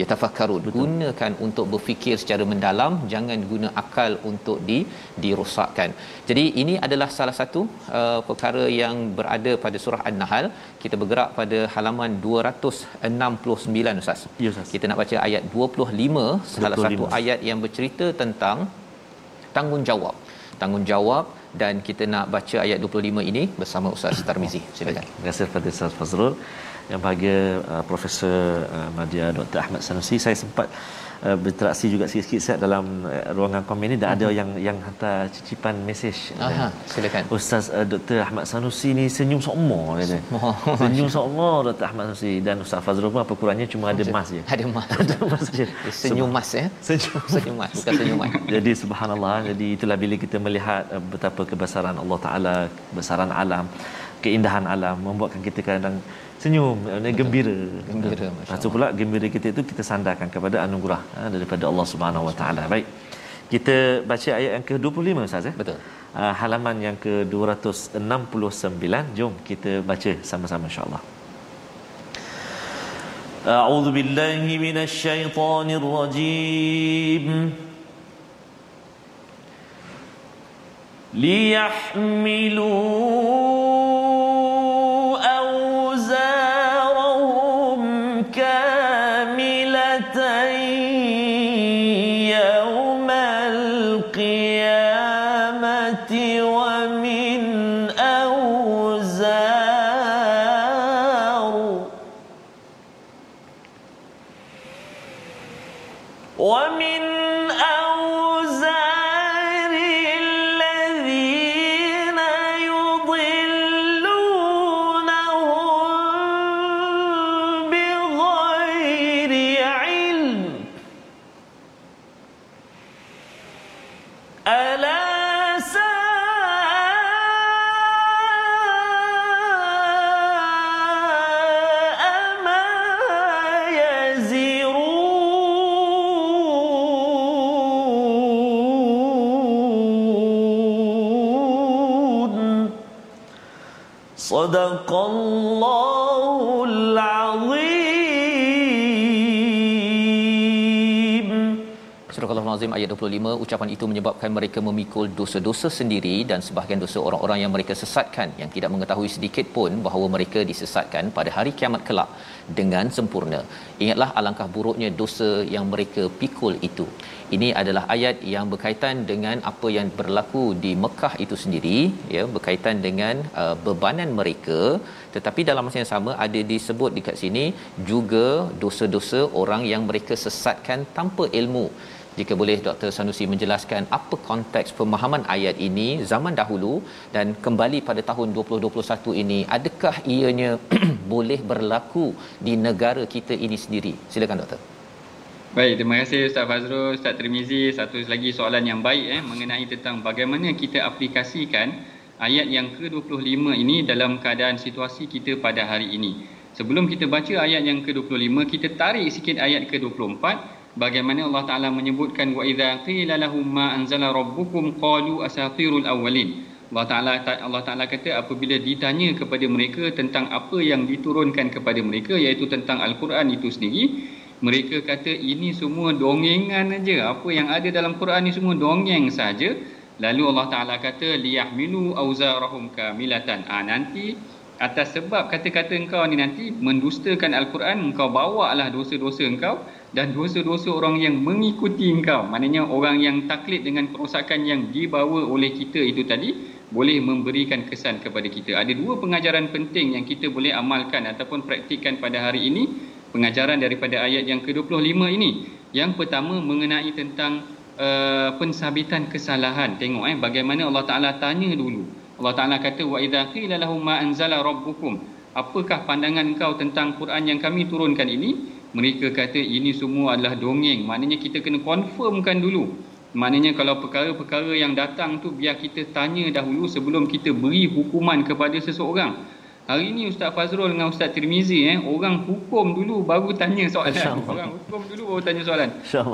[SPEAKER 1] yatafakkarun gunakan untuk berfikir secara mendalam jangan guna akal untuk di dirosakkan jadi ini adalah salah satu uh, perkara yang berada pada surah an-nahl kita bergerak pada halaman 269 ustaz
[SPEAKER 2] ya ustaz
[SPEAKER 1] kita nak baca ayat 25 salah 25. satu ayat yang bercerita tentang tanggungjawab tanggungjawab dan kita nak baca ayat 25 ini bersama Ustaz Tarmizi. Silakan.
[SPEAKER 2] Terima kasih kepada Ustaz Fazrul. Yang bahagia uh, Profesor uh, Madya Dr. Ahmad Sanusi saya sempat uh, berinteraksi juga sikit-sikit set dalam uh, ruangan komen ni dah uh-huh. ada mhm. yang yang hantar cicipan mesej.
[SPEAKER 1] Aha, silakan.
[SPEAKER 2] Ustaz uh, Dr. Ahmad Sanusi ni senyum sokmo kata. senyum sokmo Dr. Ahmad Sanusi dan Ustaz Fazrul pun apa kurangnya cuma ada mas je.
[SPEAKER 1] Ada mas. ada mas je. Senyum mas ya.
[SPEAKER 2] Senyum,
[SPEAKER 1] senyum mas bukan senyum mas.
[SPEAKER 2] jadi subhanallah jadi itulah bila kita melihat uh, betapa kebesaran Allah Taala, kebesaran alam, keindahan alam membuatkan kita kadang senyum Betul. gembira
[SPEAKER 1] gembira
[SPEAKER 2] maksud pula gembira kita itu kita sandarkan kepada anugerah ha, daripada Allah Subhanahu Wa Taala baik kita baca ayat yang ke-25 ustaz ya
[SPEAKER 1] betul
[SPEAKER 2] uh, halaman yang ke-269 jom kita baca sama-sama insya-Allah أعوذ بالله من الشيطان الرجيم ليحملوا
[SPEAKER 1] ومن Al-Azim ayat 25 ucapan itu menyebabkan mereka memikul dosa-dosa sendiri dan sebahagian dosa orang-orang yang mereka sesatkan yang tidak mengetahui sedikit pun bahawa mereka disesatkan pada hari kiamat kelak dengan sempurna. Ingatlah alangkah buruknya dosa yang mereka pikul itu. Ini adalah ayat yang berkaitan dengan apa yang berlaku di Mekah itu sendiri, ya, berkaitan dengan uh, bebanan mereka, tetapi dalam masa yang sama ada disebut dekat sini juga dosa-dosa orang yang mereka sesatkan tanpa ilmu. Jika boleh Dr. Sanusi menjelaskan apa konteks pemahaman ayat ini zaman dahulu dan kembali pada tahun 2021 ini adakah ianya boleh berlaku di negara kita ini sendiri? Silakan doktor.
[SPEAKER 3] Baik, terima kasih Ustaz Fazrul, Ustaz Termizi. Satu lagi soalan yang baik eh, mengenai tentang bagaimana kita aplikasikan ayat yang ke-25 ini dalam keadaan situasi kita pada hari ini. Sebelum kita baca ayat yang ke-25, kita tarik sikit ayat ke-24 bagaimana Allah Taala menyebutkan wa idza qila lahum ma anzala rabbukum qalu asatirul awwalin. Allah Taala Allah Taala kata apabila ditanya kepada mereka tentang apa yang diturunkan kepada mereka iaitu tentang al-Quran itu sendiri mereka kata ini semua dongengan aja. Apa yang ada dalam Quran ni semua dongeng saja lalu Allah Taala kata liyahmilu auzarahum kamilatan. Ah nanti atas sebab kata-kata engkau ni nanti mendustakan al-Quran engkau bawalah dosa-dosa engkau dan dosa-dosa orang yang mengikuti engkau maknanya orang yang taklid dengan kerosakan yang dibawa oleh kita itu tadi boleh memberikan kesan kepada kita. Ada dua pengajaran penting yang kita boleh amalkan ataupun praktikkan pada hari ini. Pengajaran daripada ayat yang ke-25 ini. Yang pertama mengenai tentang uh, pensabitan kesalahan. Tengok eh bagaimana Allah Taala tanya dulu. Allah Taala kata wa idza qila lahum ma anzala rabbukum apakah pandangan engkau tentang Quran yang kami turunkan ini? Mereka kata ini semua adalah dongeng. Maknanya kita kena confirmkan dulu. Maknanya kalau perkara-perkara yang datang tu biar kita tanya dahulu sebelum kita beri hukuman kepada seseorang. Hari ini Ustaz Fazrul dengan Ustaz Tirmizi eh orang hukum dulu baru tanya soalan. Orang hukum dulu baru tanya soalan.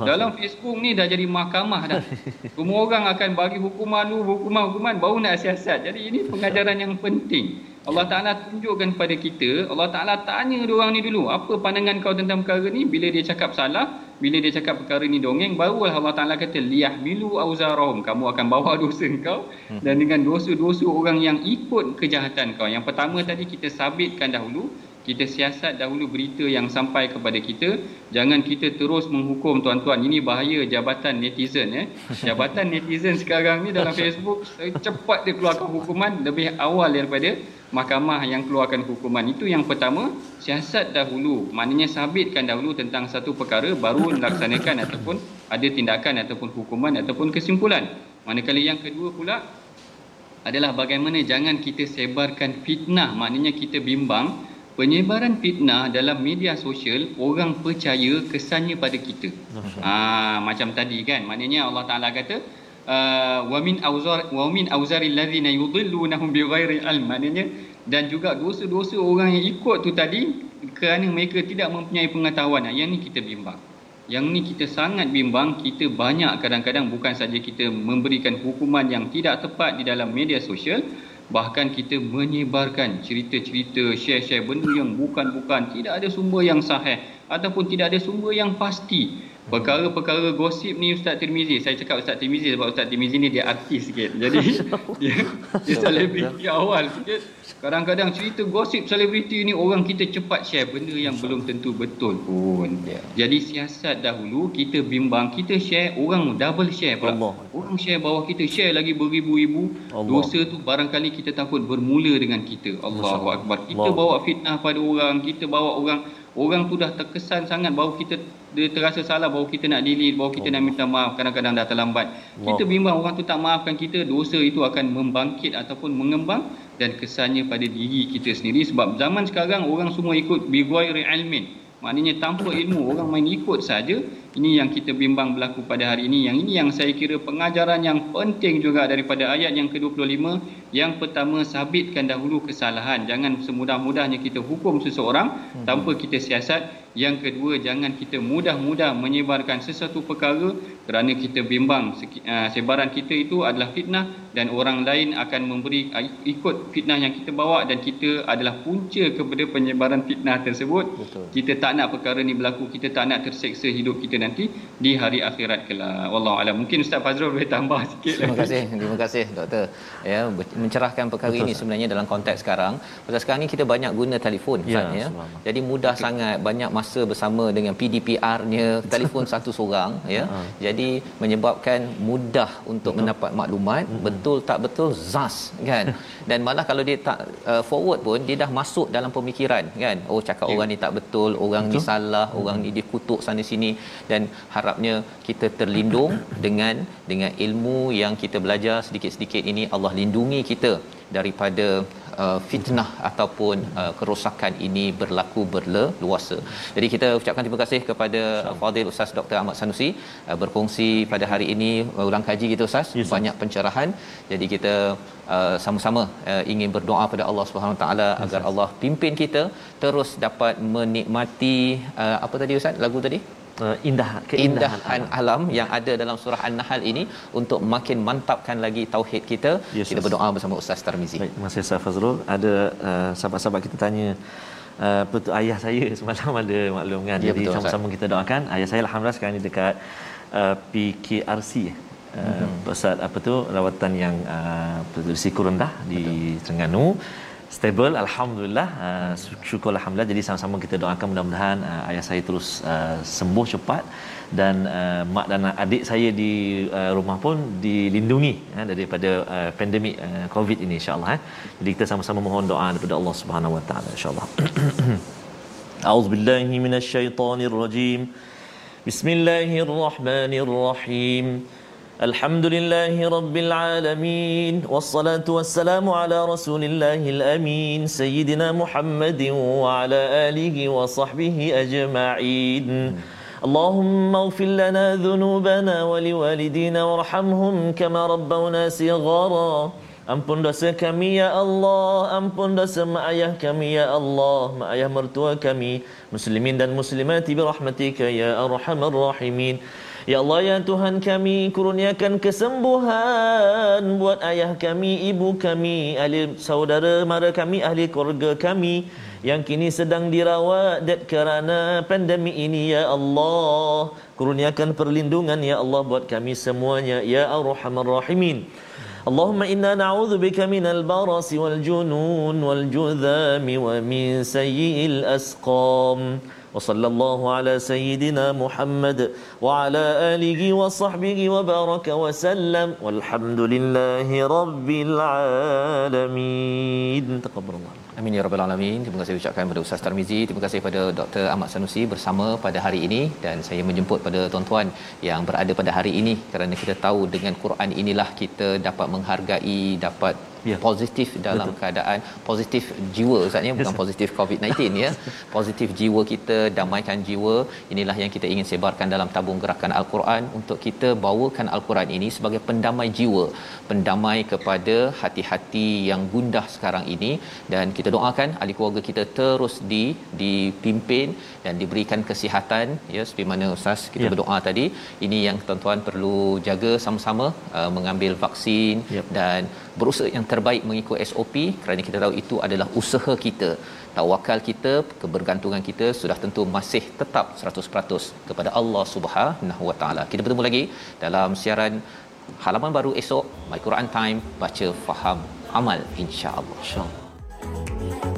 [SPEAKER 3] Dalam Facebook ni dah jadi mahkamah dah. Semua orang akan bagi hukuman dulu hukuman-hukuman baru nak siasat. Jadi ini pengajaran yang penting Allah Ta'ala tunjukkan pada kita Allah Ta'ala tanya orang ni dulu apa pandangan kau tentang perkara ni? Bila dia cakap salah bila dia cakap perkara ni dongeng barulah Allah Ta'ala kata liyahmilu auzarahum. Kamu akan bawa dosa kau hmm. dan dengan dosa-dosa orang yang ikut kejahatan kau. Yang pertama tadi kita sabitkan dahulu kita siasat dahulu berita yang sampai kepada kita. Jangan kita terus menghukum tuan-tuan. Ini bahaya jabatan netizen eh. Jabatan netizen sekarang ni dalam Facebook cepat dia keluarkan hukuman lebih awal daripada mahkamah yang keluarkan hukuman. Itu yang pertama siasat dahulu. Maknanya sabitkan dahulu tentang satu perkara baru melaksanakan ataupun ada tindakan ataupun hukuman ataupun kesimpulan. Manakala yang kedua pula adalah bagaimana jangan kita sebarkan fitnah. Maknanya kita bimbang penyebaran fitnah dalam media sosial orang percaya kesannya pada kita. Ha, macam tadi kan. Maknanya Allah Taala kata uh, wa min auzar wa min auzaril ladzina yudillunahum bighairi ilm. Maknanya dan juga dosa-dosa orang yang ikut tu tadi kerana mereka tidak mempunyai pengetahuan. Yang ni kita bimbang. Yang ni kita sangat bimbang kita banyak kadang-kadang bukan saja kita memberikan hukuman yang tidak tepat di dalam media sosial bahkan kita menyebarkan cerita-cerita share-share benda yang bukan-bukan tidak ada sumber yang sahih ataupun tidak ada sumber yang pasti perkara-perkara gosip ni Ustaz Tirmizi. Saya cakap Ustaz Tirmizi sebab Ustaz Tirmizi ni dia artis sikit. Jadi dia dia selebriti awal sikit. Kadang-kadang cerita gosip selebriti ni orang kita cepat share benda yang belum tentu betul pun. Yeah. jadi siasat dahulu kita bimbang kita share orang double share pula. Allah. orang share bawah kita share lagi beribu-ribu dosa tu barangkali kita takut bermula dengan kita. Allahu akbar. Kita Allah. bawa fitnah pada orang kita bawa orang orang tu dah terkesan sangat baru kita dia terasa salah baru kita nak delete baru kita oh. nak minta maaf kadang-kadang dah terlambat wow. kita bimbang orang tu tak maafkan kita dosa itu akan membangkit ataupun mengembang dan kesannya pada diri kita sendiri sebab zaman sekarang orang semua ikut bighairi ilmin maknanya tanpa ilmu orang main ikut saja. Ini yang kita bimbang berlaku pada hari ini. Yang ini yang saya kira pengajaran yang penting juga daripada ayat yang ke-25. Yang pertama sabitkan dahulu kesalahan. Jangan semudah-mudahnya kita hukum seseorang hmm. tanpa kita siasat yang kedua jangan kita mudah-mudah menyebarkan sesuatu perkara kerana kita bimbang uh, sebaran kita itu adalah fitnah dan orang lain akan memberi uh, ikut fitnah yang kita bawa dan kita adalah punca kepada penyebaran fitnah tersebut Betul. kita tak nak perkara ni berlaku kita tak nak terseksa hidup kita nanti di hari akhirat kelak. Wallahu alam. Mungkin Ustaz Fazrul boleh tambah sikit
[SPEAKER 1] Terima kasih. Terima kasih doktor. Ya, mencerahkan perkara Betul, ini sebenarnya dalam konteks sekarang. Pasal sekarang ni kita banyak guna telefon ya, ya. Jadi mudah Betul. sangat banyak masa bersama dengan PDPR-nya telefon satu seorang ya. Ha. Jadi menyebabkan mudah untuk Betul. mendapat maklumat hmm. betul tak betul zas kan. Dan malah kalau dia tak uh, forward pun dia dah masuk dalam pemikiran kan. Oh cakap ya. orang ni tak betul, orang betul. ni salah, hmm. orang ni dikutuk sana sini dan harapnya kita terlindung dengan dengan ilmu yang kita belajar sedikit-sedikit ini Allah lindungi kita daripada uh, fitnah ataupun uh, kerosakan ini berlaku berleluasa. Jadi kita ucapkan terima kasih kepada Fadil Ustaz Dr. Ahmad Sanusi uh, berkongsi pada hari ini uh, ulang kaji kita Ustaz yes, banyak pencerahan. Jadi kita uh, sama-sama uh, ingin berdoa pada Allah Subhanahu Wa Taala agar Allah pimpin kita terus dapat menikmati uh, apa tadi Ustaz lagu tadi? Uh, indah keindahan alam. alam yang ada dalam surah An-Nahl ini untuk makin mantapkan lagi tauhid kita. Yes, kita berdoa bersama Ustaz Tarmizi.
[SPEAKER 2] Baik, terima kasih Ustaz Fazrul. Ada uh, sahabat-sahabat kita tanya uh, betul ayah saya semalam ada maklum kan.
[SPEAKER 1] Ya,
[SPEAKER 2] Jadi
[SPEAKER 1] betul,
[SPEAKER 2] sama-sama kita doakan. Ayah saya alhamdulillah sekarang ni dekat uh, PKRC uh, mm-hmm. pusat apa tu rawatan yang uh, risiko rendah di betul. Terengganu stable alhamdulillah. Uh, syukur alhamdulillah. Jadi sama-sama kita doakan mudah-mudahan uh, ayah saya terus uh, sembuh cepat. Dan uh, mak dan adik saya di uh, rumah pun dilindungi uh, daripada uh, pandemik uh, covid ini insyaallah eh. jadi kita sama-sama mohon doa daripada Allah Subhanahu wa taala insyaallah. A'udzubillahi minasyaitonirrajim. Bismillahirrahmanirrahim الحمد لله رب العالمين والصلاة والسلام على رسول الله الأمين سيدنا محمد وعلى آله وصحبه أجمعين. اللهم اغفر لنا ذنوبنا ولوالدينا وارحمهم كما ربونا صغارا. Ampun dosa kami ya Allah. Ampun dosa mak ayah kami ya Allah. Mak ayah mertua kami. Muslimin dan muslimati birahmatika ya arhamar rahimin. Ya Allah ya Tuhan kami kurniakan kesembuhan buat ayah kami, ibu kami, ahli saudara mara kami, ahli keluarga kami yang kini sedang dirawat dat kerana pandemik ini ya Allah. Kurniakan perlindungan ya Allah buat kami semuanya ya Arhamar Rahimin. اللهم إنا نعوذ بك من البرص والجنون والجذام ومن سيء الأسقام وصلى الله على سيدنا محمد وعلى آله وصحبه وبارك وسلم والحمد لله رب العالمين تقبل الله
[SPEAKER 1] Amin ya rabbal alamin. Terima kasih ucapkan kepada Ustaz Tarmizi, terima kasih kepada Dr. Ahmad Sanusi bersama pada hari ini dan saya menjemput pada tuan-tuan yang berada pada hari ini kerana kita tahu dengan Quran inilah kita dapat menghargai, dapat ya. positif dalam Betul. keadaan positif jiwa ustaznya bukan yes. positif covid-19 ya positif jiwa kita damaikan jiwa inilah yang kita ingin sebarkan dalam tabung gerakan al-Quran untuk kita bawakan al-Quran ini sebagai pendamai jiwa pendamai kepada hati-hati yang gundah sekarang ini dan kita doakan ahli keluarga kita terus di dipimpin dan diberikan kesihatan ya seperti mana ustaz kita ya. berdoa tadi ini yang tuan-tuan perlu jaga sama-sama uh, mengambil vaksin ya. dan berusaha yang terbaik mengikut SOP kerana kita tahu itu adalah usaha kita. Tawakal kita kebergantungan kita sudah tentu masih tetap 100% kepada Allah Subhanahu Wa Taala. Kita bertemu lagi dalam siaran halaman baru esok My Quran Time baca faham amal insya-Allah
[SPEAKER 2] insya-Allah